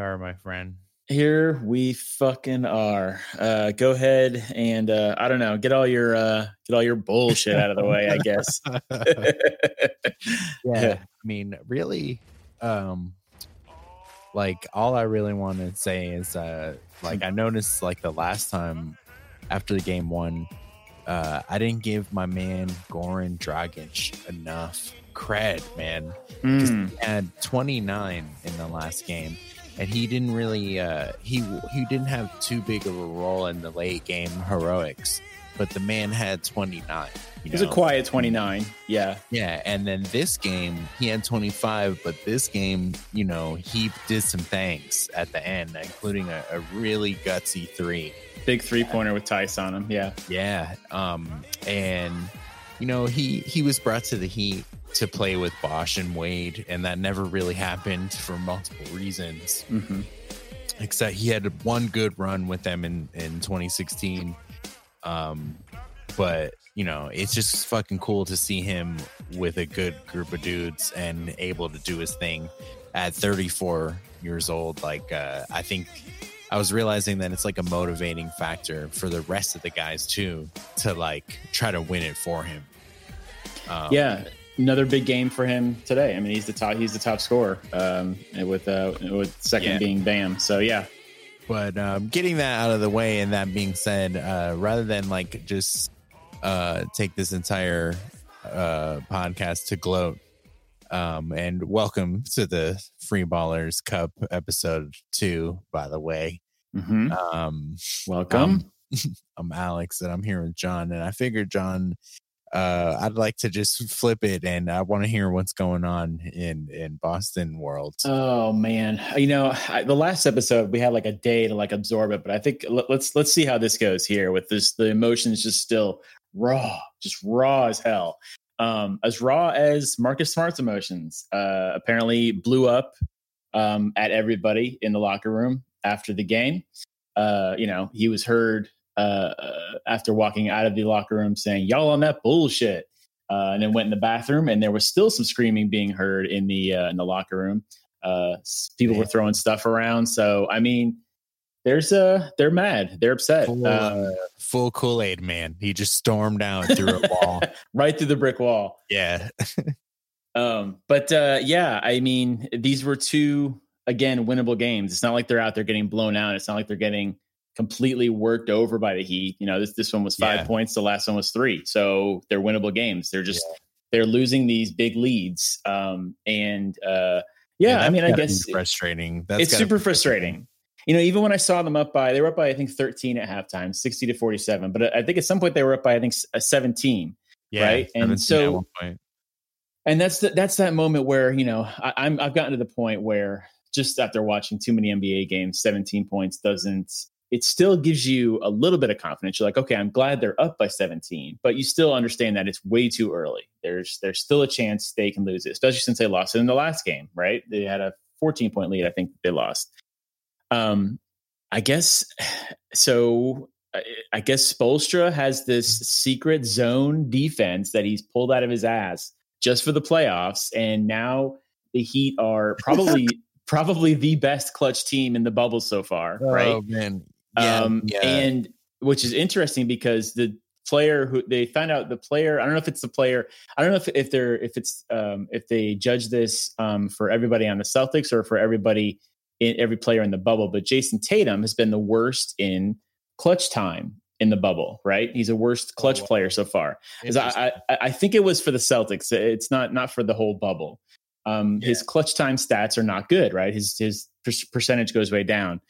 are, my friend. Here we fucking are. Uh, go ahead and uh, I don't know, get all your uh, get all your bullshit out of the way. I guess. yeah, I mean, really, um, like all I really want to say is, uh, like I noticed, like the last time after the game one, uh, I didn't give my man Goran Dragic enough cred, man. Mm. He had 29 in the last game, and he didn't really uh, he he didn't have too big of a role in the late game heroics, but the man had 29. It was a quiet 29. Yeah. Yeah, and then this game he had 25, but this game, you know, he did some things at the end, including a, a really gutsy three. Big three pointer with Theis on him. Yeah. Yeah. Um, and you know, he he was brought to the Heat to play with Bosh and Wade, and that never really happened for multiple reasons. Mm-hmm. Except he had one good run with them in in 2016. Um, but you know, it's just fucking cool to see him with a good group of dudes and able to do his thing at 34 years old. Like, uh, I think I was realizing that it's like a motivating factor for the rest of the guys too to like try to win it for him. Um, yeah, another big game for him today. I mean, he's the top. He's the top scorer um, with uh, with second yeah. being Bam. So yeah. But um, getting that out of the way, and that being said, uh, rather than like just uh, take this entire uh, podcast to gloat. Um, and welcome to the Free Ballers Cup episode two, by the way. Mm-hmm. Um, welcome. I'm Alex, and I'm here with John. And I figured, John, uh, I'd like to just flip it, and I want to hear what's going on in in Boston world. Oh man, you know, I, the last episode we had like a day to like absorb it, but I think let, let's let's see how this goes here with this. The emotions just still raw, just raw as hell. Um, as raw as Marcus Smart's emotions uh, apparently blew up um, at everybody in the locker room after the game. Uh, you know, he was heard uh, uh, after walking out of the locker room saying, "Y'all on that bullshit," uh, and then went in the bathroom, and there was still some screaming being heard in the uh, in the locker room. Uh, people were throwing stuff around. So, I mean, there's uh they're mad. They're upset. Full, uh, full kool-aid man. He just stormed out through a wall. Right through the brick wall. Yeah. Um but uh yeah i mean these were two again winnable games. It's not like they're out there getting blown out. It's not like they're getting completely worked over by the heat you know this this one was five yeah. points the last one was three so they're winnable games they're just yeah. they're losing these big leads um and uh yeah, yeah I mean, I guess frustrating. That's it's super frustrating you know, even when I saw them up by, they were up by I think 13 at halftime, 60 to 47. But I think at some point they were up by I think a 17. Yeah, right. And so, and that's the, that's that moment where you know I, I'm I've gotten to the point where just after watching too many NBA games, 17 points doesn't. It still gives you a little bit of confidence. You're like, okay, I'm glad they're up by 17, but you still understand that it's way too early. There's there's still a chance they can lose it, especially since they lost it in the last game, right? They had a 14 point lead. I think they lost. Um, I guess so. I guess Spoelstra has this secret zone defense that he's pulled out of his ass just for the playoffs, and now the Heat are probably probably the best clutch team in the bubble so far, oh, right? Man. Yeah, um, yeah. and which is interesting because the player who they found out the player i don't know if it's the player i don't know if, if they're if it's um if they judge this um for everybody on the celtics or for everybody in every player in the bubble, but jayson Tatum has been the worst in clutch time in the bubble, right? He's a worst oh, clutch oh, wow. player so far. I, I, I, think it was for the Celtics. It's not not for the whole bubble. Um, yeah. His clutch time stats are not good, right? His his percentage goes way down,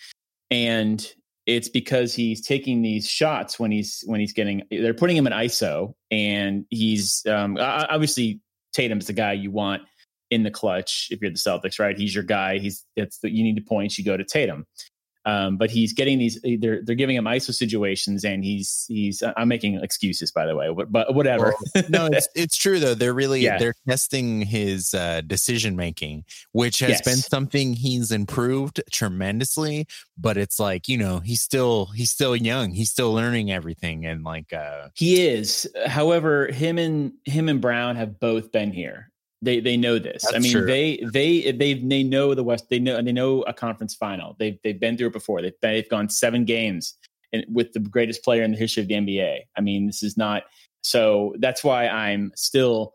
and it's because he's taking these shots when he's when he's getting. They're putting him in ISO, and he's um, obviously Tatum's the guy you want in the clutch if you're the Celtics, right? He's your guy. He's that's the you need the points. You go to Tatum. Um, but he's getting these. They're they're giving him ISO situations, and he's he's. I'm making excuses, by the way, but, but whatever. No, it's it's true though. They're really yeah. they're testing his uh, decision making, which has yes. been something he's improved tremendously. But it's like you know he's still he's still young. He's still learning everything, and like uh, he is. However, him and him and Brown have both been here They they know this. That's I mean, true. they they they they know the West. They know and they know a conference final. They've they've been through it before. They've they've gone seven games and with the greatest player in the history of the NBA. I mean, this is not so. That's why I'm still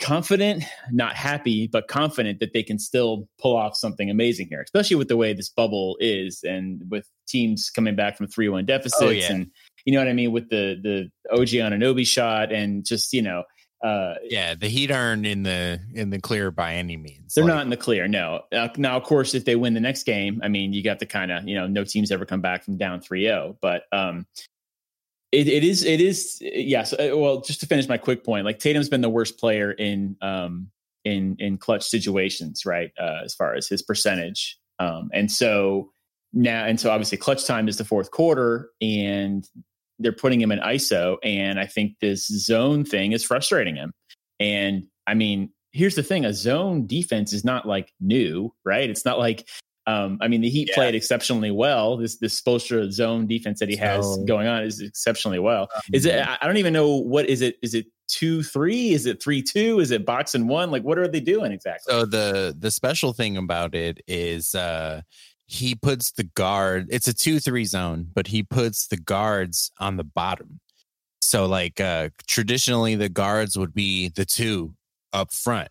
confident, not happy, but confident that they can still pull off something amazing here, especially with the way this bubble is and with teams coming back from three one oh, deficits Oh, yeah. and you know what I mean with the the OG Anunoby shot and just you know. Uh, Yeah, the Heat aren't in the in the clear by any means. they're Like, not in the clear. No. Uh, now, of course, if they win the next game, I mean, you got the kind of, you know, no teams ever come back from down 3 0. But um, it, it is, it is, yes. uh, well, just to finish my quick point, like Tatum's been the worst player in, um, in, in clutch situations, right? Uh, as far as his percentage. Um, and so now, and so obviously clutch time is the fourth quarter and they're putting him in ISO. And I think this zone thing is frustrating him. And I mean, here's the thing: a zone defense is not like new, right? It's not like, um, I mean, the Heat Yeah. played exceptionally well. This this Spoelstra zone defense that he has going on is exceptionally well. Is it? I I don't even know what is it. Is it two three? Is it three two? Is it box and one? Like, what are they doing exactly? So the the special thing about it is uh he puts the guard it's a 2-3 zone, but he puts the guards on the bottom. So like uh traditionally the guards would be the two up front.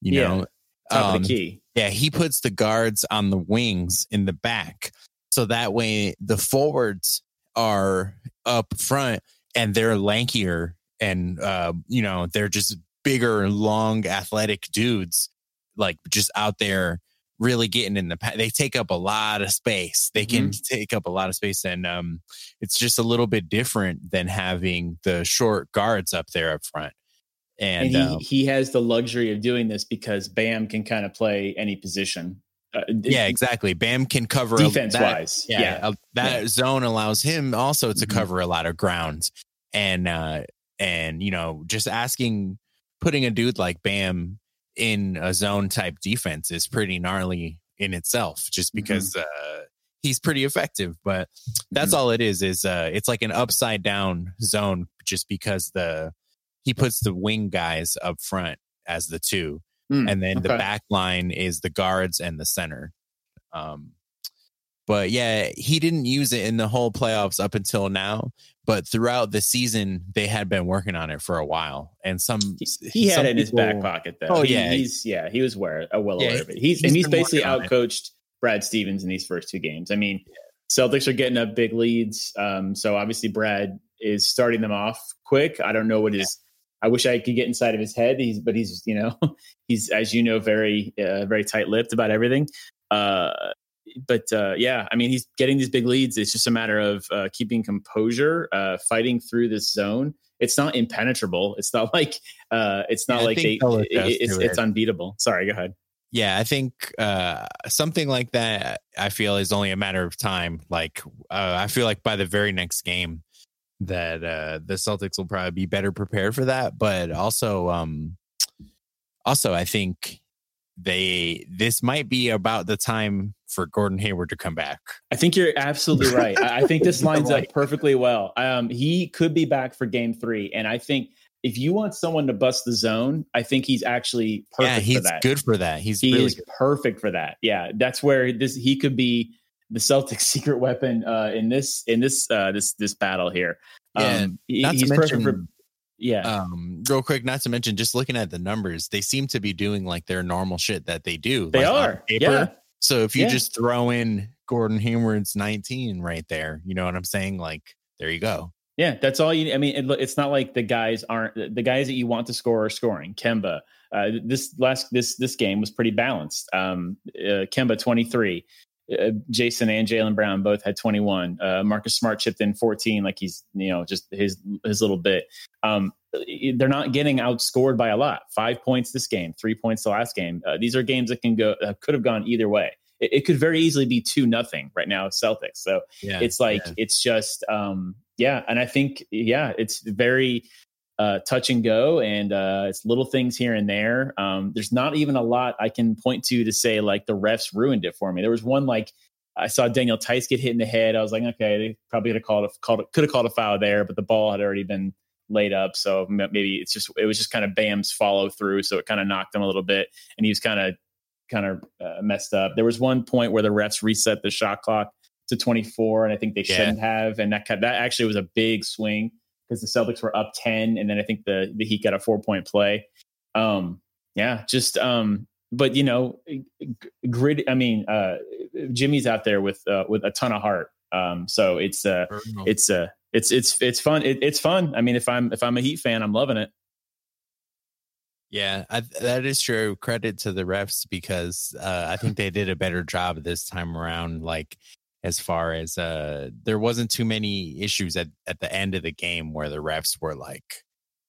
You Yeah. know. Top of Um, the key. Yeah, he puts the guards on the wings in the back. So that way the forwards are up front and they're lankier and uh, you know, they're just bigger, long, athletic dudes, like just out there really getting in the they take up a lot of space. They can take up a lot of space and um it's just a little bit different than having the short guards up there up front. And, And, he um, he has the luxury of doing this because Bam can kind of play any position. Uh, yeah, exactly. Bam can cover a- defense that- wise. yeah, yeah. uh, that zone allows him also to Mhm. cover a lot of grounds, and uh and you know just asking putting a dude like bam in a zone type defense is pretty gnarly in itself just because uh he's pretty effective but that's Mhm. all it is is uh it's like an upside down zone just because the he puts the wing guys up front as the two Hmm, and then the back line is the guards and the center. Um, but yeah, he didn't use it in the whole playoffs up until now. But throughout the season, they had been working on it for a while, and some He, he had it in his back pocket though. Oh, He- yeah. he's yeah, he was aware, uh, well Yeah, aware of it. He's, he's and he's basically working on it. outcoached Brad Stevens in these first two games. I mean, Celtics are getting up big leads, um, so obviously Brad is starting them off quick. I don't know what his. I wish I could get inside of his head. He's, but he's, you know, he's as you know, very, uh, very tight-lipped about everything. Uh, but uh, yeah, I mean, he's getting these big leads. It's just a matter of uh, keeping composure, uh, fighting through this zone. It's not impenetrable. It's not like uh, it's not Yeah, like they. it- it's to it's unbeatable. Sorry, go ahead. yeah, I think uh, something like that. I feel is only a matter of time. Like uh, I feel like by the very next game, that uh, the Celtics will probably be better prepared for that. But also, um, also, I think they this might be about the time for Gordon Hayward to come back. I think you're absolutely right. I, think this lines up perfectly well. Um, he could be back for Game Three, and I think if you want someone to bust the zone, I think he's actually perfect yeah, he's for that. good for that. He's he really is good. perfect for that. Yeah, that's where this he could be the Celtics' secret weapon uh, in this in this uh, this this battle here. Yeah, um, he- Not he's perfect for yeah. um, real quick, not to mention, just looking at the numbers, they seem to be doing like their normal shit that they do. they like, are. Yeah. So if you Yeah. just throw in Gordon Hayward's 19 right there, you know what I'm saying? Like, there you go. Yeah, that's all you. I mean, it, it's not like the guys aren't the guys that you want to score are scoring. Kemba, uh, this last this this game was pretty balanced. Um, uh, Kemba twenty three, uh, Jayson and Jaylen Brown both had twenty one. Uh, Marcus Smart chipped in fourteen, like he's you know just his his little bit. Um, they're not getting outscored by a lot. Five points this game, three points the last game. Uh, these are games that can go could have gone either way. It, it could very easily be two nothing right now, Celtics. So Yeah. it's like yeah. it's just um yeah and i think yeah it's very uh touch and go and uh it's little things here and there um there's not even a lot i can point to to say like the refs ruined it for me there was one like i saw daniel theis get hit in the head i was like okay they probably could have called a called could have called a foul there but the ball had already been laid up. So maybe it's just it was just kind of Bam's follow through, so it kind of knocked him a little bit, and he was kind of kind of uh, messed up. There was one point where the refs reset the shot clock to 24, and I think they yeah. shouldn't have, and that that actually was a big swing because the Celtics were up 10, and then I think the the Heat got a four point play. Um, yeah, just um, but you know, grid. I mean, uh, Jimmy's out there with uh, with a ton of heart. Um, so it's uh, it's uh, it's it's it's fun. It, it's fun. I mean, if I'm if I'm a Heat fan, I'm loving it. Yeah, I, that is true. Credit to the refs because uh, I think they did a better job this time around. Like as far as uh, there wasn't too many issues at at the end of the game where the refs were like,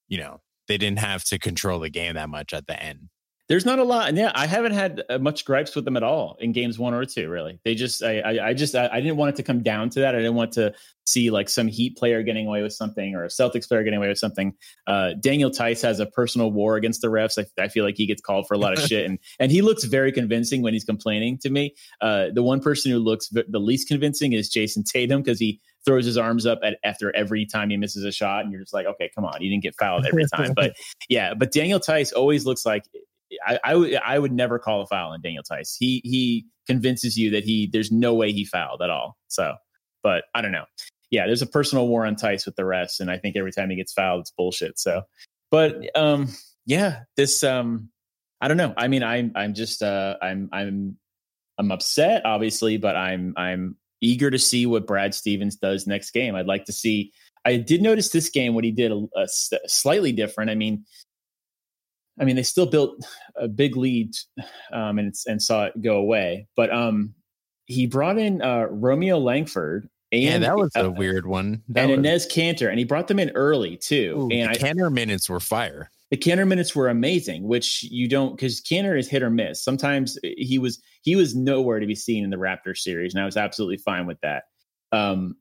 you know, they didn't have to control the game that much at the end there's not a lot and yeah i haven't had uh, much gripes with them at all in games one or two really. They just i i, I just I, I, didn't want it to come down to that. I didn't want to see like some heat player getting away with something or a celtics player getting away with something. Uh, daniel Theis has a personal war against the refs. I, I, feel like he gets called for a lot of shit and and he looks very convincing when he's complaining to me. Uh, the one person who looks the least convincing is Jayson tatum because he throws his arms up at after every time he misses a shot and you're just like okay come on you didn't get fouled every time. But yeah but daniel Theis always looks like I, I, would never call a foul on Daniel Theis. He he convinces you that he there's no way he fouled at all. So, but I don't know. Yeah, there's a personal war on Theis with the refs, and I think every time he gets fouled, it's bullshit. So, but um, yeah, this um, I don't know. I mean, I'm I'm just uh, I'm I'm I'm upset, obviously, but I'm I'm eager to see what Brad Stevens does next game. I'd like to see. I did notice this game what he did a, a slightly different. I mean, I mean, they still built a big lead um, and and saw it go away. But um, he brought in uh, Romeo Langford. And, yeah, that was a uh, weird one. That and was... Enes Kanter, and he brought them in early too. Ooh, and the Kanter minutes were fire. The Kanter minutes were amazing, which you don't because Kanter is hit or miss. Sometimes he was he was nowhere to be seen in the Raptor series, and I was absolutely fine with that. Um,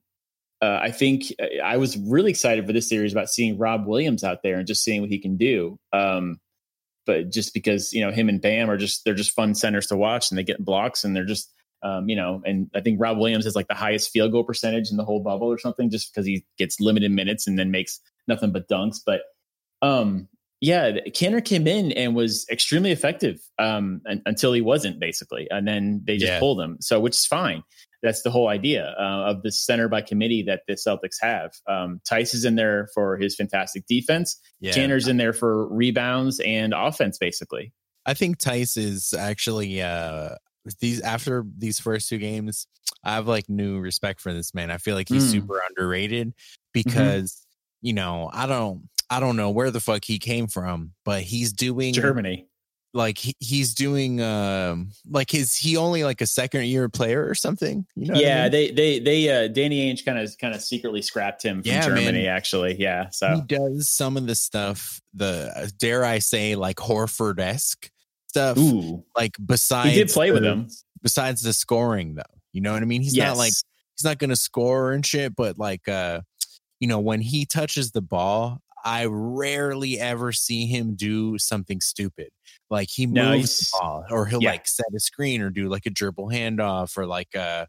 uh, I think uh, I was really excited for this series about seeing Rob Williams out there and just seeing what he can do. Um, but just because you know him and Bam are just they're just fun centers to watch and they get blocks and they're just um, you know and I think Rob Williams has like the highest field goal percentage in the whole bubble or something just because he gets limited minutes and then makes nothing but dunks. But um, yeah, Kanter came in and was extremely effective um, until he wasn't basically, and then they just yeah. pulled him. So which is fine that's the whole idea uh, of the center by committee that the Celtics have. Um, Theis is in there for his fantastic defense. Yeah. Kanter's in there for rebounds and offense, basically. I think Theis is actually uh, these after these first two games. I have like new respect for this man. I feel like he's mm. super underrated mm-hmm. because mm-hmm. you know I don't I don't know where the fuck he came from, but he's doing Germany like he, he's doing um like his he only like a second year player or something you know yeah I mean? they they they uh danny ainge kind of kind of secretly scrapped him from yeah, germany man. actually yeah so he does some of the stuff the uh, dare i say like horford-esque stuff Ooh. like besides he did play the, with him besides the scoring though you know what i mean he's yes. not like he's not gonna score and shit but like uh you know when he touches the ball I rarely ever see him do something stupid. Like he no, moves the ball, or he'll yeah. like set a screen or do like a dribble handoff, or like uh,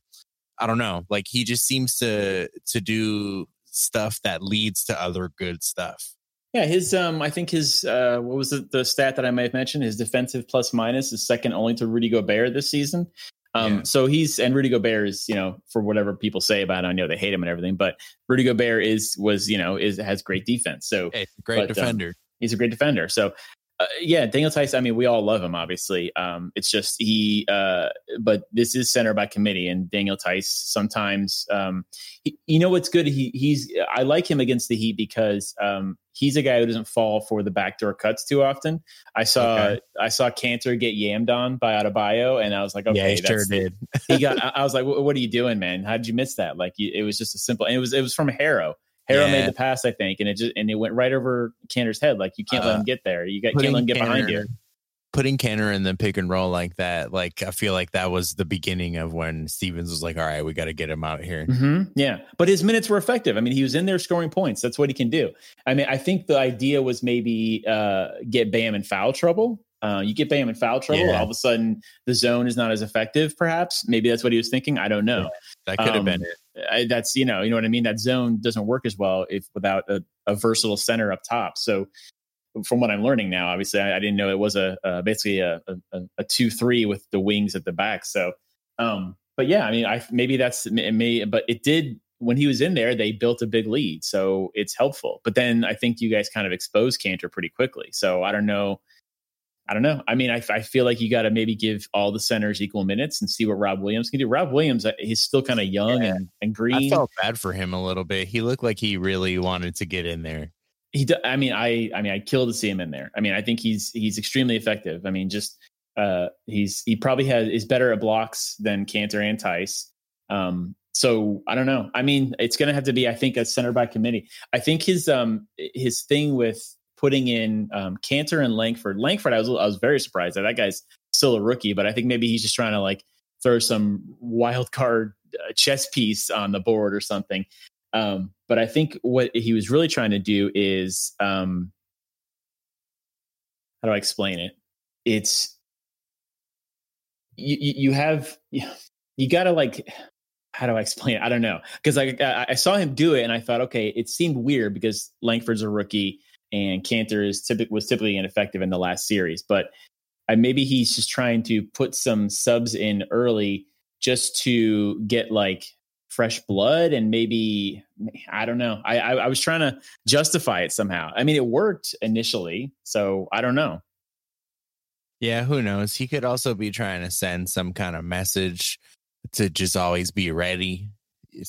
I don't know. Like he just seems to to do stuff that leads to other good stuff. Yeah, his um, I think his uh, what was the, the stat that I might have mentioned? His defensive plus minus is second only to Rudy Gobert this season. Um, yeah. So he's and Rudy Gobert is you know for whatever people say about him, I know they hate him and everything, but Rudy Gobert is was you know is has great defense. So hey, great but, um, defender. Um, he's a great defender. So uh, yeah, Daniel Theis. I mean, we all love him. Obviously, um, it's just he. Uh, but this is center by committee, and Daniel Theis sometimes. Um, he, you know what's good? He he's. I like him against the Heat because um, he's a guy who doesn't fall for the backdoor cuts too often. I saw okay. I saw Kanter get yammed on by Adebayo, and I was like, okay, yeah, he sure did. he got. I was like, what are you doing, man? How did you miss that? Like, it was just a simple. And it was it was from Herro. Herro yeah. made the pass, I think, and it just and it went right over Kanter's head. Like you can't uh, let him get there. You got can't let him get Kanter, behind you. Putting Kanter in the pick and roll like that, like I feel like that was the beginning of when Stevens was like, "All right, we got to get him out here." Mm-hmm. Yeah, but his minutes were effective. I mean, he was in there scoring points. That's what he can do. I mean, I think the idea was maybe uh, get Bam in foul trouble Uh, you get Bam in foul trouble, Yeah. all of a sudden the zone is not as effective. Perhaps maybe that's what he was thinking. I don't know. That could have Um, been it. I, that's you know you know what I mean. That zone doesn't work as well if without a, a versatile center up top. So from what I'm learning now, obviously I, I didn't know it was a, a basically a, a, a two three with the wings at the back. So, um, but yeah, I mean, I maybe that's it may, but it did when he was in there. They built a big lead, so it's helpful. But then I think you guys kind of exposed Kanter pretty quickly. So I don't know. I don't know. I mean, I, I feel like you got to maybe give all the centers equal minutes and see what Rob Williams can do. Rob Williams, uh, he's still kind of young Yeah. and, and I green. felt bad for him a little bit. He looked like he really wanted to get in there. he i mean i i mean i'd kill to see him in there i mean i think he's he's extremely effective i mean just uh he's he probably has is better at blocks than kanter and theis um so i don't know i mean it's gonna have to be i think a center by committee i think his um his thing with putting in um kanter and langford langford i was i was very surprised that that guy's still a rookie but i think maybe he's just trying to like throw some wild card uh, chess piece on the board or something um, but I think what he was really trying to do is, um, how do I explain it? It's you, you have you got to like how do I explain it? I don't know because I, I saw him do it and I thought, okay, it seemed weird because Langford's a rookie and Kanter is typic was typically ineffective in the last series, but I, maybe he's just trying to put some subs in early just to get like fresh blood and maybe I don't know. I, I I was trying to justify it somehow. I mean, it worked initially, so I don't know. Yeah, who knows? He could also be trying to send some kind of message to just always be ready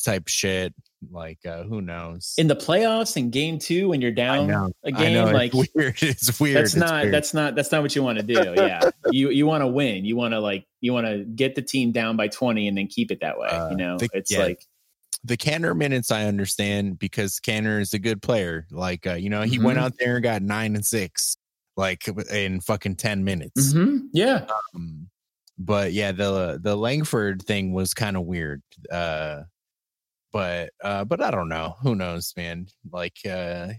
type shit. Like, uh, who knows? In the playoffs in game two, when you're down know. a game, like it's weird. It's weird. that's It's not weird. that's not that's not what you want to do. Yeah, you you want to win. You want to like you want to get the team down by twenty and then keep it that way. Uh, you know, the- it's yeah. like the Kanter minutes I understand because Kanter is a good player. Like uh, you know, he went Mhm. out there and got nine and six, like in fucking ten minutes. mhm, yeah. Um, but yeah, the the Langford thing was kind of weird. Uh, but uh, but I don't know. Who knows, man? Like uh,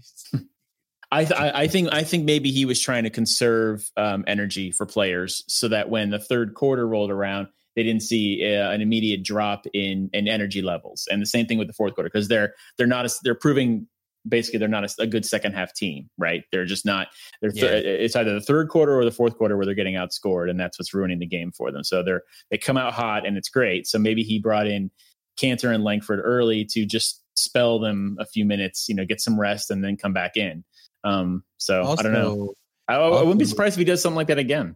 I, th- I think I think maybe he was trying to conserve um, energy for players so that when the third quarter rolled around, they didn't see uh, an immediate drop in in energy levels. And the same thing with the fourth quarter because they're they're not as, they're proving basically they're not a, a good second half team, right? They're just not. They're th- Yeah. it's either the third quarter or the fourth quarter where they're getting outscored, and that's what's ruining the game for them. So they're they come out hot and it's great. So maybe he brought in Kanter and Langford early to just spell them a few minutes, you know, get some rest and then come back in. Um, so also, I don't know. I, I wouldn't be surprised if he does something like that again.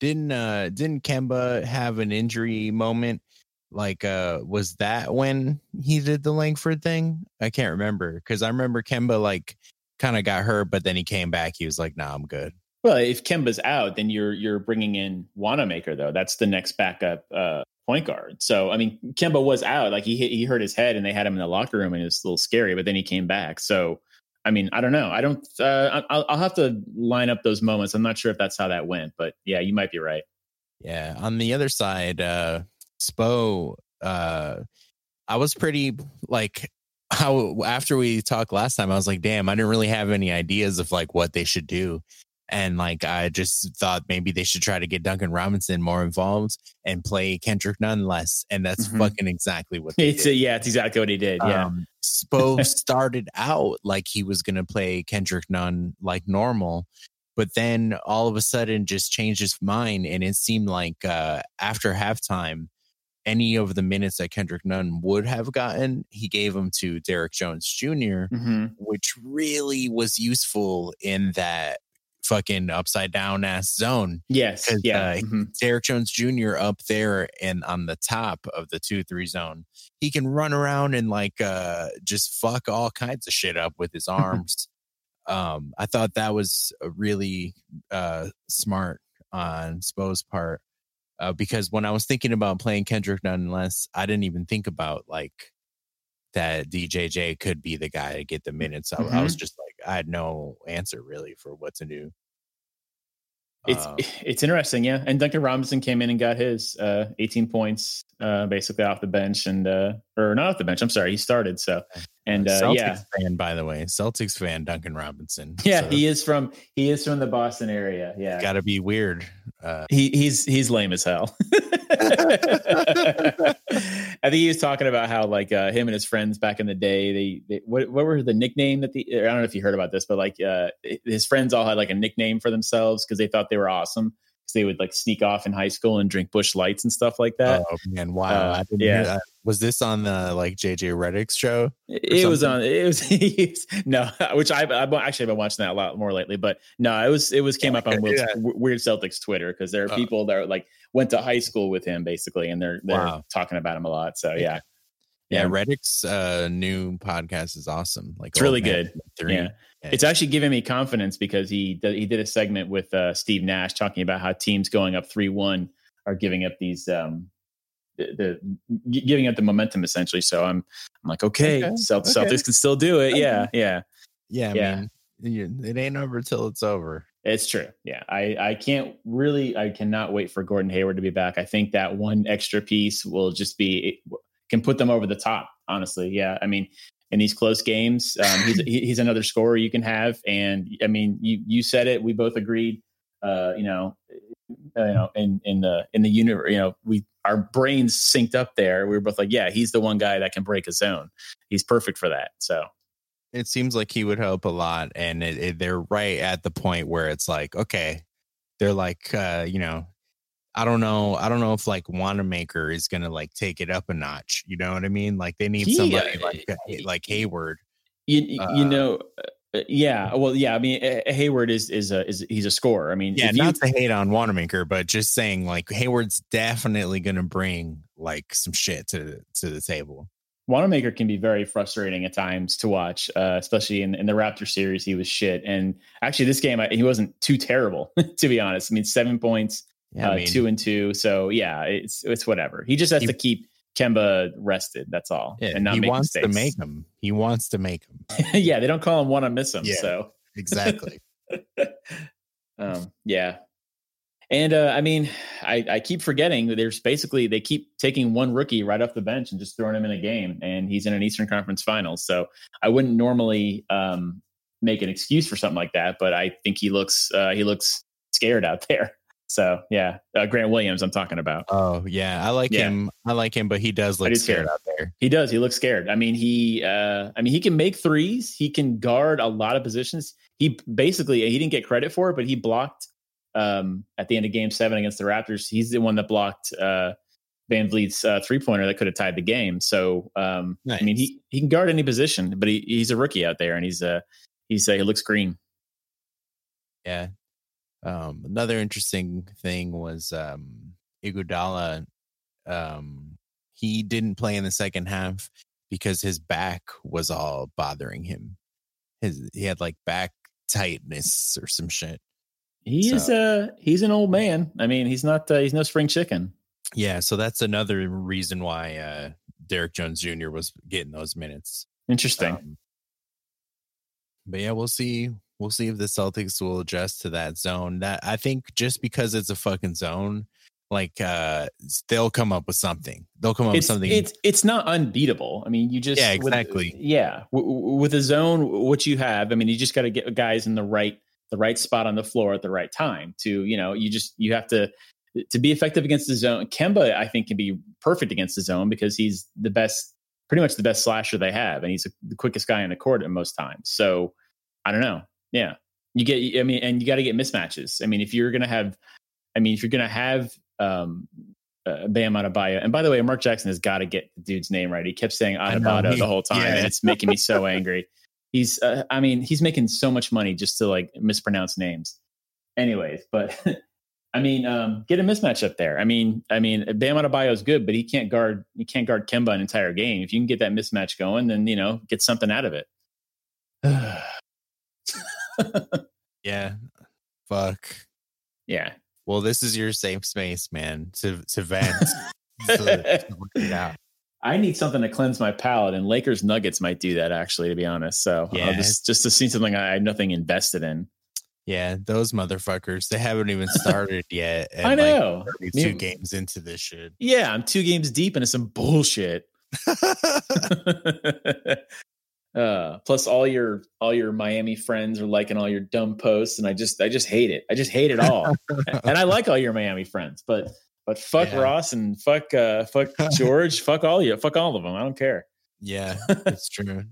Didn't uh didn't Kemba have an injury moment? Like uh was that when he did the Langford thing? I can't remember because I remember Kemba like kind of got hurt, but then he came back. He was like, "Nah, I'm good." Well, if Kemba's out, then you're you're bringing in Wanamaker though. That's the next backup uh, point guard. So I mean, Kemba was out. Like he hit, he hurt his head, and they had him in the locker room, and it was a little scary. But then he came back. So I mean, I don't know. I don't. Uh, I'll, I'll have to line up those moments. I'm not sure if that's how that went, but yeah, you might be right. Yeah. On the other side, uh Spo, uh I was pretty like how after we talked last time, I was like, damn, I didn't really have any ideas of like what they should do. And like I just thought maybe they should try to get Duncan Robinson more involved and play Kendrick Nunn less. And that's Mhm. fucking exactly what they It's did. yeah, it's exactly what he did. Yeah. Um, Spo started out like he was going to play Kendrick Nunn like normal, but then all of a sudden just changed his mind. And it seemed like uh, after halftime, any of the minutes that Kendrick Nunn would have gotten, he gave them to Derrick Jones Jr., Mhm. which really was useful in that fucking upside down ass zone. Yes. Yeah. uh, Mhm. Derrick Jones Jr. up there and on the top of the two three zone. He can run around and like uh just fuck all kinds of shit up with his arms. um I thought that was a really uh smart on Spo's part. Uh, because when I was thinking about playing Kendrick Nunn less, I didn't even think about like that DJJ could be the guy to get the minutes. I, I was just like, I had no answer really for what to do. It's uh, it's interesting, yeah. And Duncan Robinson came in and got his uh, 18 points uh, basically off the bench and uh, or not off the bench. I'm sorry, he started. So and uh, Celtics yeah, fan by the way, Celtics fan Duncan Robinson. Yeah, so he is from he is from the Boston area. Yeah, got to be weird. Uh, he he's he's lame as hell. I think he was talking about how like uh, him and his friends back in the day, they, they what what were the nickname that the I don't know if you heard about this, but like uh, his friends all had like a nickname for themselves because they thought they were awesome. Because they would like sneak off in high school and drink Busch Lights and stuff like that. Oh man, wow! Uh, yeah, was this on the like JJ Redick's show? It was on. It was no, which I I've actually been watching that a lot more lately. But no, it was it was came up on yeah. Weird Celtics Twitter because there are oh. people that are like went to high school with him basically, and they're they're wow. talking about him a lot. So yeah. Yeah, yeah. Redick's uh, new podcast is awesome. Like it's really good. Yeah. yeah. it's actually giving me confidence because he he did a segment with uh, Steve Nash talking about how teams going up three one are giving up these um the, the, giving up the momentum essentially. So I'm I'm like okay, okay. Celtics, okay. Celtics can still do it. Yeah, yeah, yeah. I yeah. Mean, it ain't over till it's over. It's true. Yeah. I, I can't really, I cannot wait for Gordon Hayward to be back. I think that one extra piece will just be, can put them over the top, honestly. Yeah. I mean, in these close games, um, he's, he's another scorer you can have. And I mean, you, you said it, we both agreed, uh, you know, uh, you know, in, in the, in the universe, you know, we, our brains synced up there. We were both like, yeah, he's the one guy that can break a zone. He's perfect for that. So it seems like he would help a lot, and it, it, they're right at the point where it's like, okay, they're like, uh, you know, I don't know, I don't know if like Wanamaker is gonna like take it up a notch. You know what I mean? Like they need he, somebody uh, like like Hayward. You uh, you know. Uh, yeah, well, yeah. I mean, Hayward is is a is he's a scorer. I mean, yeah, not you, to hate on Wanamaker, but just saying like Hayward's definitely going to bring like some shit to to the table. Wanamaker can be very frustrating at times to watch, uh, especially in, in the Raptor series. He was shit, and actually, this game I, he wasn't too terrible to be honest. I mean, seven points, yeah, uh, I mean, two and two. So yeah, it's it's whatever. He just has he, to keep Kemba rested. That's all, yeah, and not he make wants mistakes. to make him. He wants to make him. yeah, they don't call him want to miss him. Yeah, so exactly. um, yeah, and uh, I mean, I, I, keep forgetting that there's basically they keep taking one rookie right off the bench and just throwing him in a game, and he's in an Eastern Conference Finals. So I wouldn't normally um, make an excuse for something like that, but I think he looks uh, he looks scared out there. So yeah, uh, Grant Williams, I'm talking about. Oh yeah, I like yeah. him. I like him, but he does look scared out there. He does. He looks scared. I mean, he. Uh, I mean, he can make threes. He can guard a lot of positions. He basically he didn't get credit for it, but he blocked um, at the end of Game Seven against the Raptors. He's the one that blocked uh, VanVleet's uh, three pointer that could have tied the game. So um, nice. I mean, he he can guard any position, but he, he's a rookie out there, and he's uh he's uh, he looks green. Yeah. Um, another interesting thing was um, Iguodala. Um, he didn't play in the second half because his back was all bothering him. His he had like back tightness or some shit. He so. is uh he's an old man. I mean, he's not uh, he's no spring chicken. Yeah, so that's another reason why uh Derrick Jones Jr. was getting those minutes. Interesting. Um, but yeah, we'll see. We'll see if the Celtics will adjust to that zone. That I think just because it's a fucking zone, like uh they'll come up with something. They'll come up it's, with something. It's it's not unbeatable. I mean, you just yeah exactly with, yeah w- with a zone, what you have. I mean, you just got to get guys in the right the right spot on the floor at the right time to you know you just you have to to be effective against the zone kemba i think can be perfect against the zone because he's the best pretty much the best slasher they have and he's the quickest guy in the court at most times so i don't know yeah you get i mean and you got to get mismatches i mean if you're gonna have i mean if you're gonna have um uh, Bam Adebayo. And by the way, Mark Jackson has got to get the dude's name right. He kept saying Adebayo the whole time, yeah. and it's making me so angry he's uh, i mean he's making so much money just to like mispronounce names. Anyways but i mean um, get a mismatch up there. I mean i mean bam Adebayo is good but he can't guard he can't guard kemba an entire game. If you can get that mismatch going then you know get something out of it. Yeah. Fuck. Yeah. Well this is your safe space man to to vent. To, to I need something to cleanse my palate, and Lakers Nuggets might do that. Actually, to be honest, so yeah, just just to see something I have nothing invested in. Yeah, those motherfuckers. They haven't even started yet. And I know. Like two games into this shit. Yeah, I'm two games deep into some bullshit. uh, plus, all your all your Miami friends are liking all your dumb posts, and I just I just hate it. I just hate it all. and I like all your Miami friends, but but fuck yeah. Ross and fuck uh, fuck George, fuck all you, fuck all of them. I don't care. Yeah, it's true.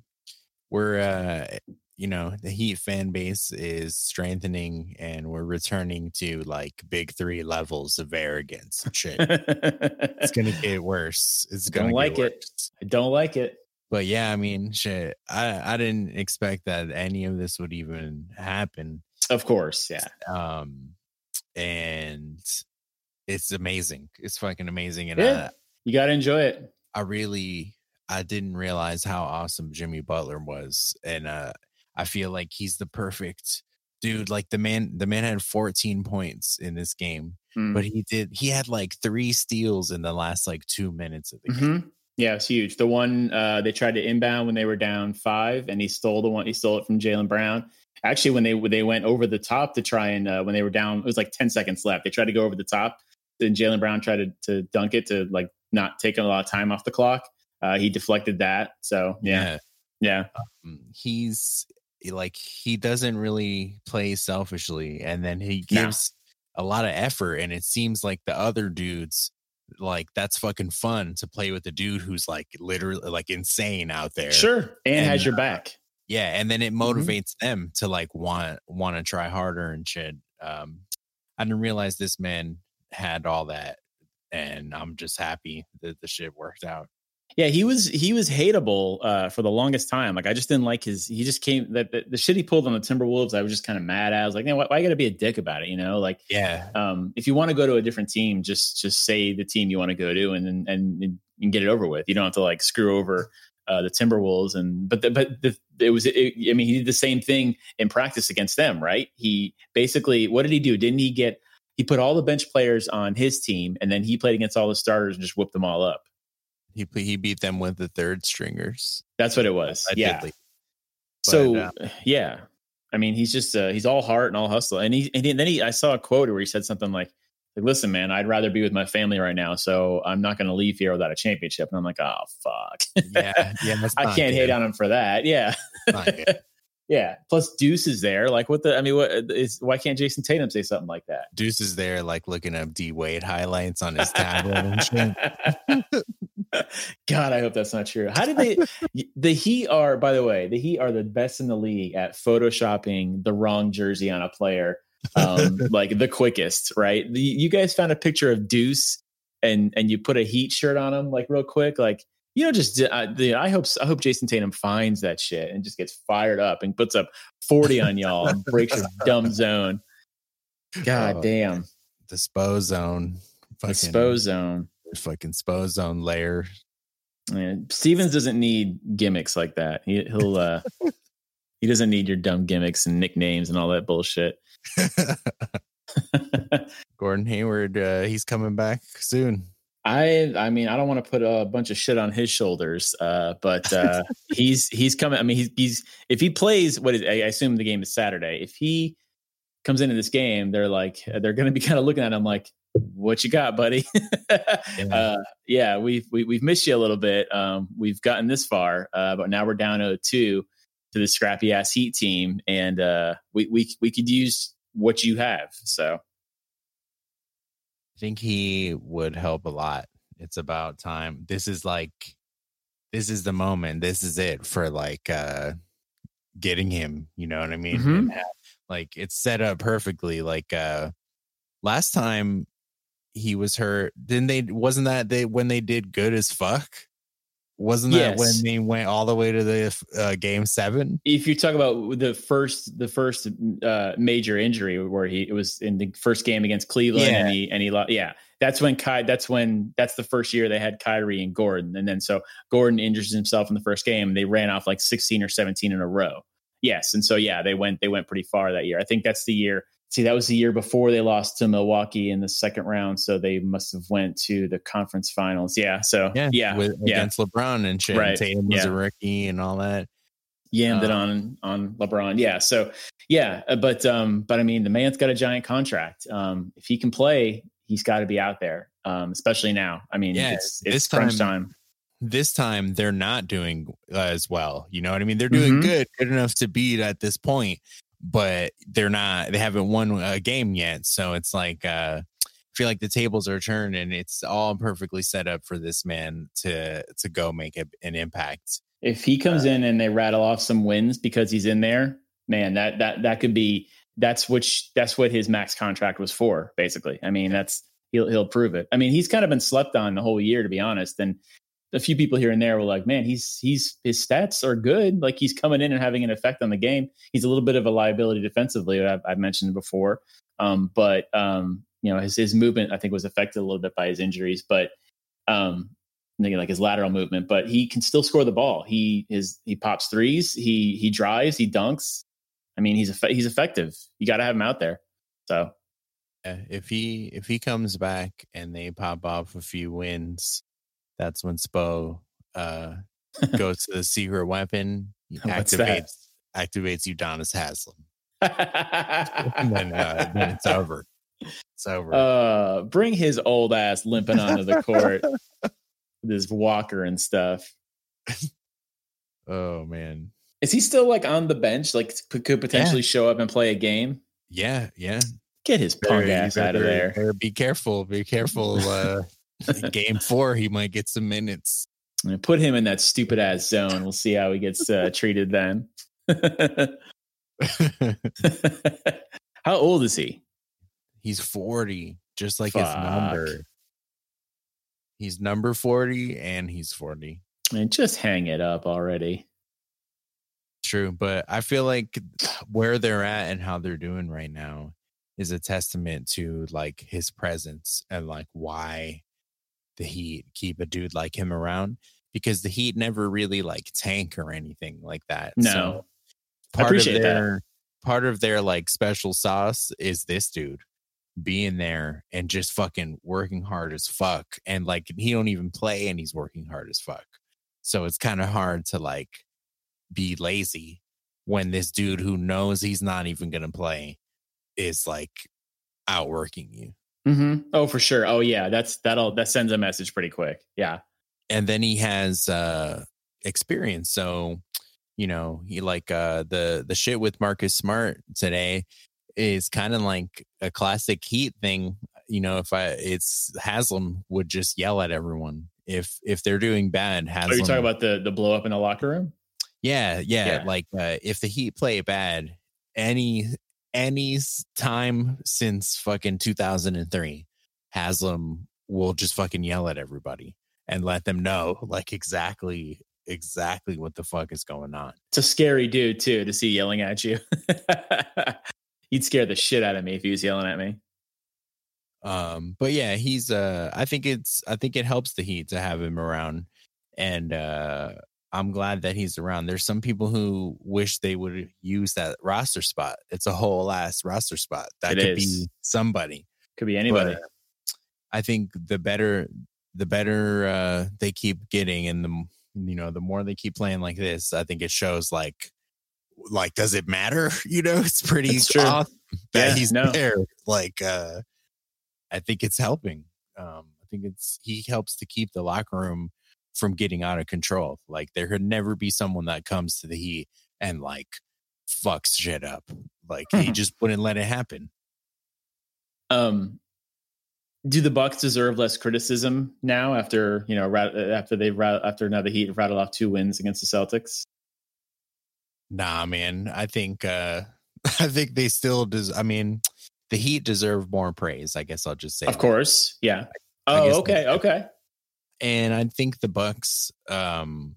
We're uh you know the heat fan base is strengthening and we're returning to like big three levels of arrogance and shit. It's gonna get worse. It's gonna don't like it. i don't like it. But yeah i mean shit. I i didn't expect that any of this would even happen. Of course yeah. Um and it's amazing it's fucking amazing and yeah, I, you gotta enjoy it i really I didn't realize how awesome Jimmy Butler was, and uh, I feel like he's the perfect dude. Like the man, the man had 14 points in this game, mm. but he did. He had like three steals in the last like two minutes of the mm-hmm. game. Yeah, it's huge. The one uh, they tried to inbound when they were down five, and he stole the one. He stole it from Jaylen Brown. Actually, when they when they went over the top to try and uh, when they were down, it was like 10 seconds left. They tried to go over the top. Then Jaylen Brown tried to, to dunk it to like not take a lot of time off the clock. Uh, he deflected that. So yeah, yeah. yeah. Um, he's like he doesn't really play selfishly and then he gives no. a lot of effort and it seems like the other dudes like that's fucking fun to play with a dude who's like literally like insane out there sure and, and has your uh, back yeah and then it mm-hmm. motivates mm-hmm. them to like want want to try harder and shit um i didn't realize this man had all that and i'm just happy that the shit worked out yeah, he was he was hateable uh, for the longest time. Like I just didn't like his. He just came that the, the, shit he pulled on the Timberwolves. I was just kind of mad at. I was like, man, why, why you got to be a dick about it? You know, like yeah. Um, if you want to go to a different team, just just say the team you want to go to, and and and get it over with. You don't have to like screw over uh, the Timberwolves. And but the, but the, it was. It, I mean, he did the same thing in practice against them, right? He basically what did he do? Didn't he get? He put all the bench players on his team, and then he played against all the starters and just whooped them all up. He he beat them with the third stringers. That's what it was. yeah. But, so uh, yeah, I mean, he's just uh, he's all heart and all hustle. And he and then he I saw a quote where he said something like, like "Listen, man, I'd rather be with my family right now, so I'm not going to leave here without a championship." And I'm like, "Oh fuck." Yeah, yeah. I can't good. hate on him for that. Yeah. Yeah. Plus Deuce is there. Like, what the? I mean, what is? Why can't Jayson Tatum say something like that? Deuce is there, like looking up D Wade highlights on his tablet and shit. God, I hope that's not true. How did they? the Heat are, by the way, the Heat are the best in the league at photoshopping the wrong jersey on a player, um, like the quickest. Right? The, you guys found a picture of Deuce, and and you put a Heat shirt on him, like real quick, like you know, just uh, the, I hope I hope Jayson Tatum finds that shit and just gets fired up and puts up forty on y'all and breaks your dumb zone. God oh, damn, the SPO zone, the SPO zone fucking SPO zone layer. Yeah, Stevens doesn't need gimmicks like that. He, will uh he doesn't need your dumb gimmicks and nicknames and all that bullshit. Gordon Hayward, uh, he's coming back soon. I I mean I don't want to put a bunch of shit on his shoulders, uh, but uh, he's he's coming. I mean he's he's if he plays what is I assume the game is Saturday. If he comes into this game, they're like they're going to be kind of looking at him like what you got, buddy? yeah. Uh, yeah, we've we, have we have missed you a little bit. Um, we've gotten this far, uh, but now we're down to two to the scrappy ass Heat team, and uh, we we we could use what you have. So, I think he would help a lot. It's about time. This is like, this is the moment. This is it for like uh getting him. You know what I mean? Mm-hmm. Have, like it's set up perfectly. Like uh last time he was hurt. Then they wasn't that they when they did good as fuck. Wasn't that yes. when they went all the way to the uh, game seven? If you talk about the first, the first uh, major injury where he it was in the first game against Cleveland, yeah. and he and he yeah, that's when Kai. That's when that's the first year they had Kyrie and Gordon, and then so Gordon injures himself in the first game. They ran off like sixteen or seventeen in a row. Yes, and so yeah, they went they went pretty far that year. I think that's the year see that was the year before they lost to Milwaukee in the second round, so they must have went to the conference finals. Yeah, so yeah, yeah, with, yeah. against LeBron and shit. Right. Tatum was yeah. a rookie and all that. yammed it on on LeBron. Yeah, so yeah, uh, but um, but I mean, the man's got a giant contract. Um, if he can play, he's got to be out there. Um, especially now. I mean, Yeah, it's it's this crunch time- time. this time they're not doing uh, as well. You know what I mean? They're doing Mhm. good, good enough to beat at this point, but they're not. They haven't won a game yet, so it's like uh, I feel like the tables are turned, and it's all perfectly set up for this man to to go make a, an impact. If he comes in and they rattle off some wins because he's in there, man, that that that could be that's which that's what his max contract was for, basically. I mean, that's he'll he'll prove it. I mean, he's kind of been slept on the whole year, to be honest. And a few people here and there were like, man, he's he's his stats are good. Like he's coming in and having an effect on the game. He's a little bit of a liability defensively. I've, I've mentioned before, um, but um, you know his his movement I think was affected a little bit by his injuries, but um, thinking like his lateral movement. But he can still score the ball. He is he pops threes. He he drives. He dunks. I mean, he's he's effective. You got to have him out there. So if he if he comes back and they pop off a few wins, that's when Spo uh, goes to the secret weapon, activates activates Udonis Haslem, and then, uh, then it's over. It's over. uh, bring his old ass limping onto the court with his walker and stuff. oh man, Is he still like on the bench? Like could, potentially show up and play a game? yeah, yeah. Get his punk Better- ass out of better- there. better Be careful. Be careful. Uh, game four, he might get some minutes. Put him in that stupid ass zone. We'll see how he gets uh, treated then. how old is he? He's forty, just like his number. He's number forty, and he's forty. And just hang it up already. True, but I feel like where they're at and how they're doing right now is a testament to like his presence and like why the Heat keep a dude like him around because the Heat never really like tank or anything like that. No. So I part appreciate of that. their part of their like special sauce is this dude being there and just fucking working hard as fuck and like he don't even play and he's working hard as fuck. So it's kind of hard to like be lazy when this dude who knows he's not even to play is like outworking you. Mm-hmm. Oh, for sure. Oh, yeah. That's that'll that sends a message pretty quick. Yeah. And then he has uh experience. So, you know, he like uh the the shit with Marcus Smart today is kind of like a classic heat thing. You know, if I it's Haslem would just yell at everyone. If if they're doing bad, Haslem Are you talking about the the blow up in the locker room? Yeah, yeah. Yeah. Like uh, if the Heat play bad, any any time since fucking 2003, Haslem will just fucking yell at everybody and let them know like exactly exactly what the fuck is going on. It's a scary dude too to see yelling at you. He'd scare the shit out of me if he was yelling at me. Um, but yeah, he's uh I think it's I think it helps the Heat to have him around. And uh I'm glad that he's around. There's some people who wish they would use that roster spot. It's a whole ass roster spot. That It could is. be somebody. Could be anybody. But I think the better the better uh they keep getting and the you know the more they keep playing like this, I think it shows like like does it matter? You know, it's pretty awesome that Yeah, he's no. there. Like uh I think it's helping. Um I think it's he helps to keep the locker room from getting out of control. Like there could never be someone that comes to the Heat and like fucks shit up. Like he Mhm. just wouldn't let it happen. Um, do the Bucks deserve less criticism now after you know after they rat- after now the Heat rattled off two wins against the Celtics? Nah, man. I think uh I think they still does. I mean, the Heat deserve more praise. I guess I'll just say. Of that. course, yeah. I Oh, okay, okay. And I think the Bucks um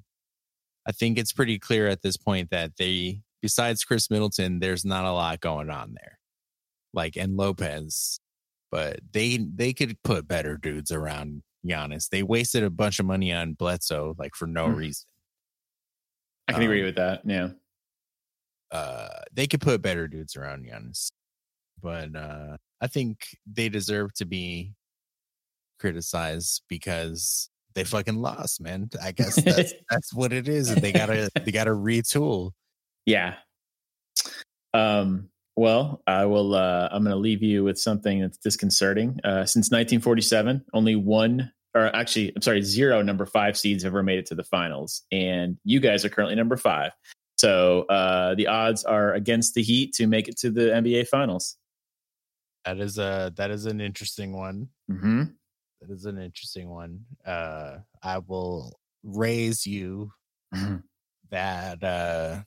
I think it's pretty clear at this point that they besides Khris Middleton, there's not a lot going on there. Like and Lopez, but they they could put better dudes around Giannis. They wasted a bunch of money on Bledsoe like for no Hmm. reason. I can agree Um, with that. Yeah. uh they could put better dudes around Giannis. But uh I think they deserve to be criticized because they fucking lost, man. I guess that's that's what it is. They gotta they gotta retool. Yeah. Um, well, I will. Uh, I'm going to leave you with something that's disconcerting. Uh, since 1947, only one, or actually, I'm sorry, zero number five seeds ever made it to the finals, and you guys are currently number five. So uh, the odds are against the Heat to make it to the NBA Finals. That is a that is an interesting one. Mm-hmm. That is an interesting one. Uh, I will raise you Mm-hmm. that uh,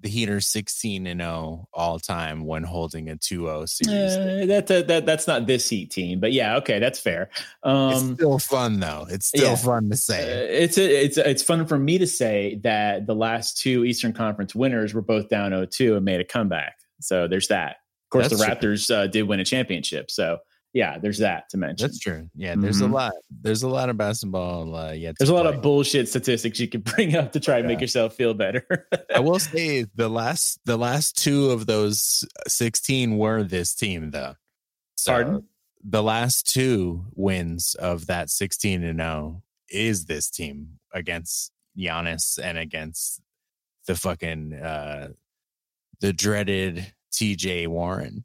the Heat are 16 and 0 all time when holding a 2-0 series. Uh, that, that that that's not this Heat team, but yeah, okay, that's fair. it's Um, still fun though. It's still yeah. fun to uh, say. it's a, it's it's fun for me to say that the last two Eastern Conference winners were both down 0-2 and made a comeback. So there's that. Of course, That's the. Raptors uh, did win a championship. So yeah, there's that to mention. That's true. Yeah, there's Mhm. a lot. There's a lot of basketball. Uh, yet There's a lot play. of bullshit statistics you can bring up to try and make yourself feel better. I will say the last the last two of those 16 were this team though. So Pardon? the last two wins of that 16 and 0 is this team against Giannis and against the fucking uh the dreaded TJ Warren.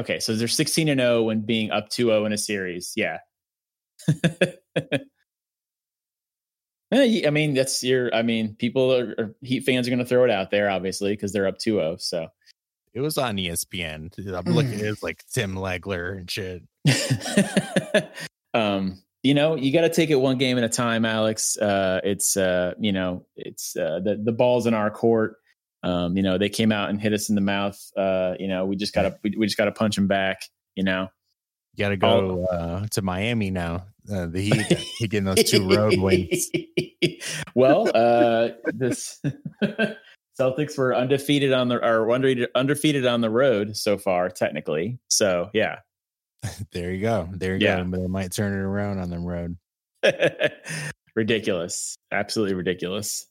Okay, so they're 16 and 0 when being up 2-0 in a series. Yeah. Eh, I mean, that's your. I mean, people are, are Heat fans are going to throw it out there, obviously, because they're up 2-0. So, It was on ESPN. I'm looking at it like Tim Legler and shit. um, you know, you got to take it one game at a time, Alex. Uh, it's uh, you know, it's uh, the the ball's in our court. Um, you know, they came out and hit us in the mouth. Uh, you know, we just gotta we, we just gotta punch them back. You know, You got to go uh, to Miami now. Uh, the Heat he getting those two road wins. well, uh, this Celtics were undefeated on the or undefeated undefeated on the road so far, technically. So yeah, There you go. There you Yeah. go. But they might turn it around on the road. ridiculous, absolutely ridiculous.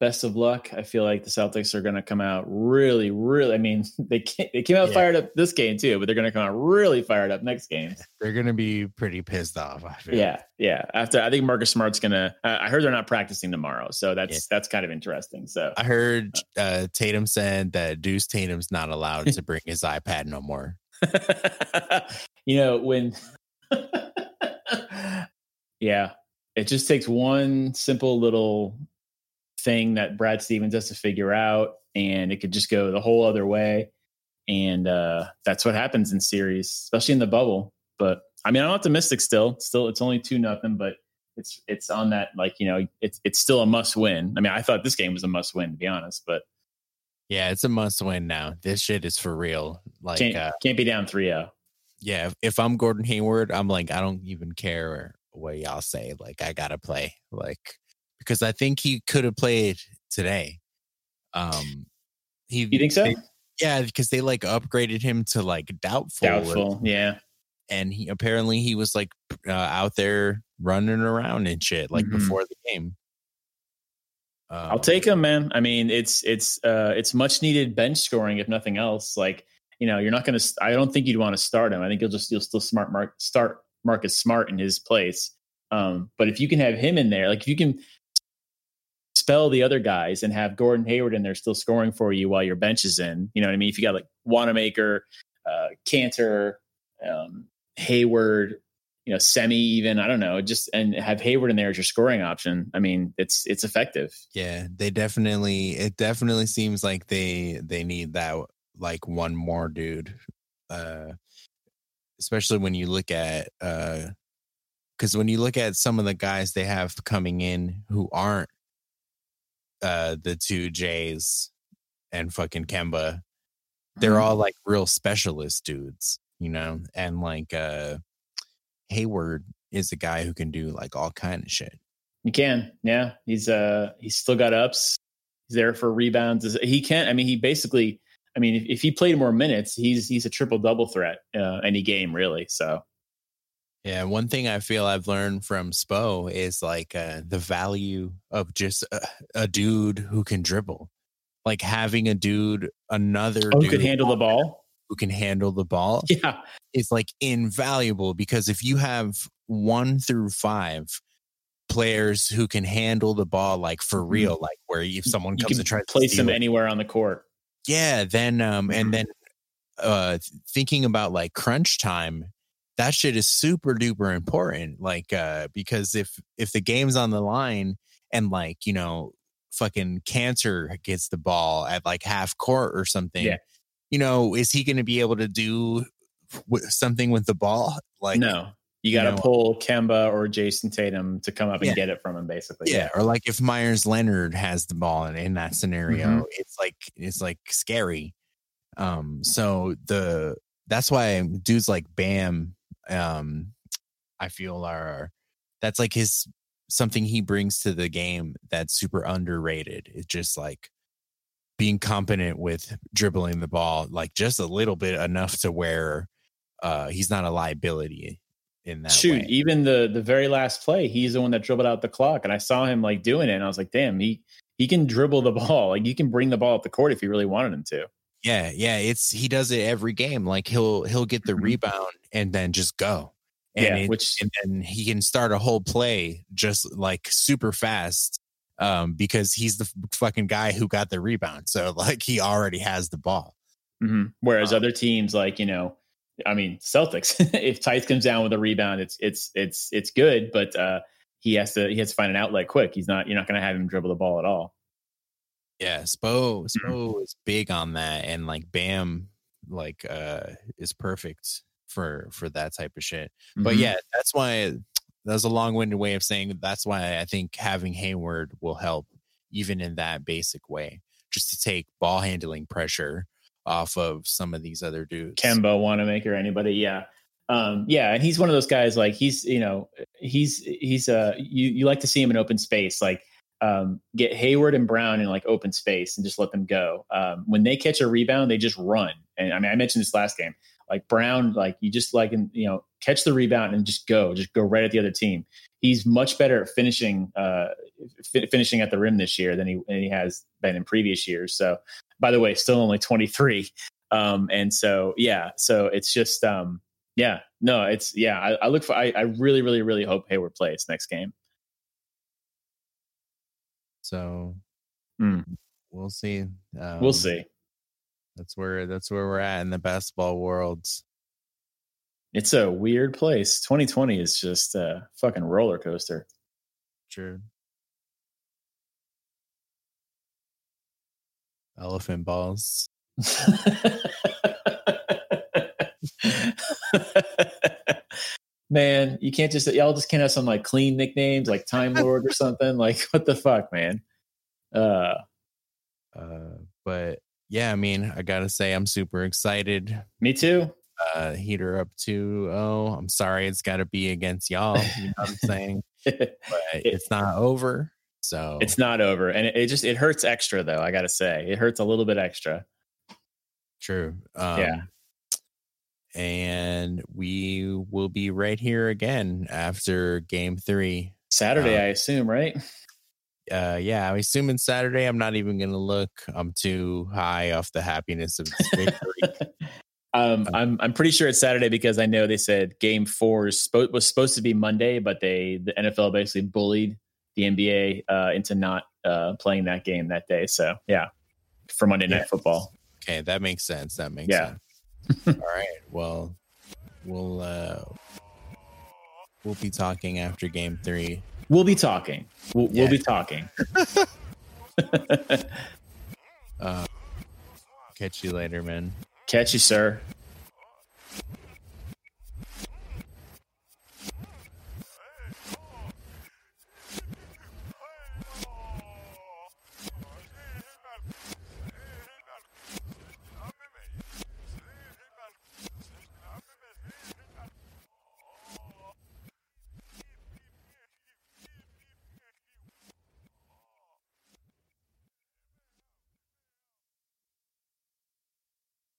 Best of luck. I feel like the Celtics are going to come out really, really. I mean, they ca- they came out Yeah. fired up this game too, but they're going to come out really fired up next game. They're gonna be pretty pissed off. I feel. Yeah, yeah. After I think Marcus Smart's gonna. Uh, I heard they're not practicing tomorrow, so that's that's kind of interesting. So I heard uh, Tatum said that Deuce Tatum's not allowed to bring his iPad no more. you know when. yeah, it just takes one simple little thing that Brad Stevens has to figure out, and it could just go the whole other way. And uh, that's what happens in series, especially in the bubble. But I mean, I'm optimistic still. Still, it's only two nothing, but it's it's on that like you know it's it's still a must win. I mean, I thought this game was a must win to be honest, but Yeah, it's a must win now. This shit is for real. Like, can't uh, can't be down. 3-0. yeah, if, if I'm Gordon Hayward, I'm like, I don't even care what y'all say. Like, I gotta play. Like, because I think he could have played today. Um, he You think so? they- yeah, because they like upgraded him to like doubtful. Doubtful. Yeah. and he apparently he was like uh, out there running around and shit like Mhm. before the game. I'll Um, take him, man. I mean, it's it's uh it's much needed bench scoring if nothing else. Like, you know, you're not going to. I don't think you'd want to start him. I think you'll just you'll still smart mark start Marcus Smart in his place. Um, but if you can have him in there, like if you can spell the other guys and have Gordon Hayward in there still scoring for you while your bench is in, you know what I mean? If you got like Wanamaker, uh, Kanter, um, Hayward, you know, Semi, even I don't know, just and have Hayward in there as your scoring option. I mean, it's it's effective. Yeah, they definitely. It definitely seems like they they need that like one more dude, uh, especially when you look at uh, because when you look at some of the guys they have coming in who aren't uh the two Jays and fucking Kemba, they're Mhm. all like real specialist dudes, you know, and like uh Hayward is a guy who can do like all kind of shit. You can, yeah. He's uh he's still got ups. He's there for rebounds. He can't. I mean, he basically. I mean, if, if he played more minutes, he's he's a triple double threat uh, any game really. So Yeah, one thing I feel I've learned from Spo is like uh, the value of just a, a dude who can dribble, like having a dude, another oh, who dude could handle the ball? who can handle the ball Yeah, is like invaluable because if you have one through five players who can handle the ball like for Mm-hmm. real, like where if someone comes can and tries to place them it, anywhere on the court. yeah, then um and then uh thinking about like crunch time, that shit is super duper important. Like uh because if if the game's on the line and like, you know, fucking Kanter gets the ball at like half court or something, Yeah. you know, is he gonna be able to do w- something with the ball? Like no, you got to you know- pull Kemba or Jayson Tatum to come up and Yeah. get it from him, basically. yeah, or like if Meyers Leonard has the ball in, in that scenario, Mhm. it's like it's like scary. Um, so the that's why dudes like Bam, um, I feel are that's like his something he brings to the game that's super underrated. It's just like being competent with dribbling the ball, like just a little bit enough to where uh he's not a liability in that Shoot, way. even the the very last play, he's the one that dribbled out the clock, and I saw him like doing it, and I was like, damn, he he can dribble the ball. Like you can bring the ball up the court if you really wanted him to. Yeah, yeah, it's he does it every game. Like he'll he'll get the Mhm. rebound and then just go. And Yeah, it- which- and then he can start a whole play just like super fast um because he's the fucking guy who got the rebound. So like he already has the ball. Mhm. Whereas Um, other teams, like you know, I mean, Celtics, if Theis comes down with a rebound, it's it's it's it's good, but uh, he has to he has to find an outlet quick. He's not you're not going to have him dribble the ball at all. Yeah, Spo Mm-hmm. Spo is big on that and like Bam like uh is perfect for for that type of shit. But Mhm. yeah, that's why that's a long-winded way of saying that's why I think having Hayward will help even in that basic way, just to take ball handling pressure off of some of these other dudes. Kemba, Wanamaker, anybody, yeah. Um, yeah, and he's one of those guys like he's you know he's he's uh you you like to see him in open space like um, get Hayward and Brown in like open space and just let them go. Um, when they catch a rebound, they just run. And I mean, I mentioned this last game. Like Brown, like you just like you know catch the rebound and just go, just go right at the other team. He's much better at finishing uh, fi- finishing at the rim this year than he than he has been in previous years. So, by the way, still only twenty three. Um, and so yeah, so it's just um, yeah, no, it's yeah. I, I look for. I, I really, really, really hope Hayward plays next game. So Mm. we'll see. Um, We'll see. That's where that's where we're at in the basketball world. It's a weird place. 2020 is just a fucking roller coaster. True. Elephant balls. man, you can't just y'all just can't have some like clean nicknames like Time Lord or something. Like what the fuck, man? Uh Uh, but yeah, I mean, I gotta say, I'm super excited. me too. Uh, heater up 2-0. I'm sorry, it's got to be against y'all. You know what I'm saying? But it's not over. So it's not over. And it, it just it hurts extra though, I gotta say. It hurts a little bit extra. true. Um, Yeah. And we will be right here again after game three. Saturday, Um, I assume, right? uh yeah, I'm assuming Saturday. I'm not even gonna look. I'm too high off the happiness of this victory. Um, I'm I'm pretty sure it's Saturday because I know they said Game Four is spo- was supposed to be Monday, but they the NFL basically bullied the NBA uh, into not uh, playing that game that day. So yeah, for Monday Night. Football. okay, that makes sense. That makes Yeah. sense. All right. Well, we'll uh we'll be talking after game three. We'll be talking. We'll, Yeah. we'll be talking. Uh, catch you later, man. Catch you, sir.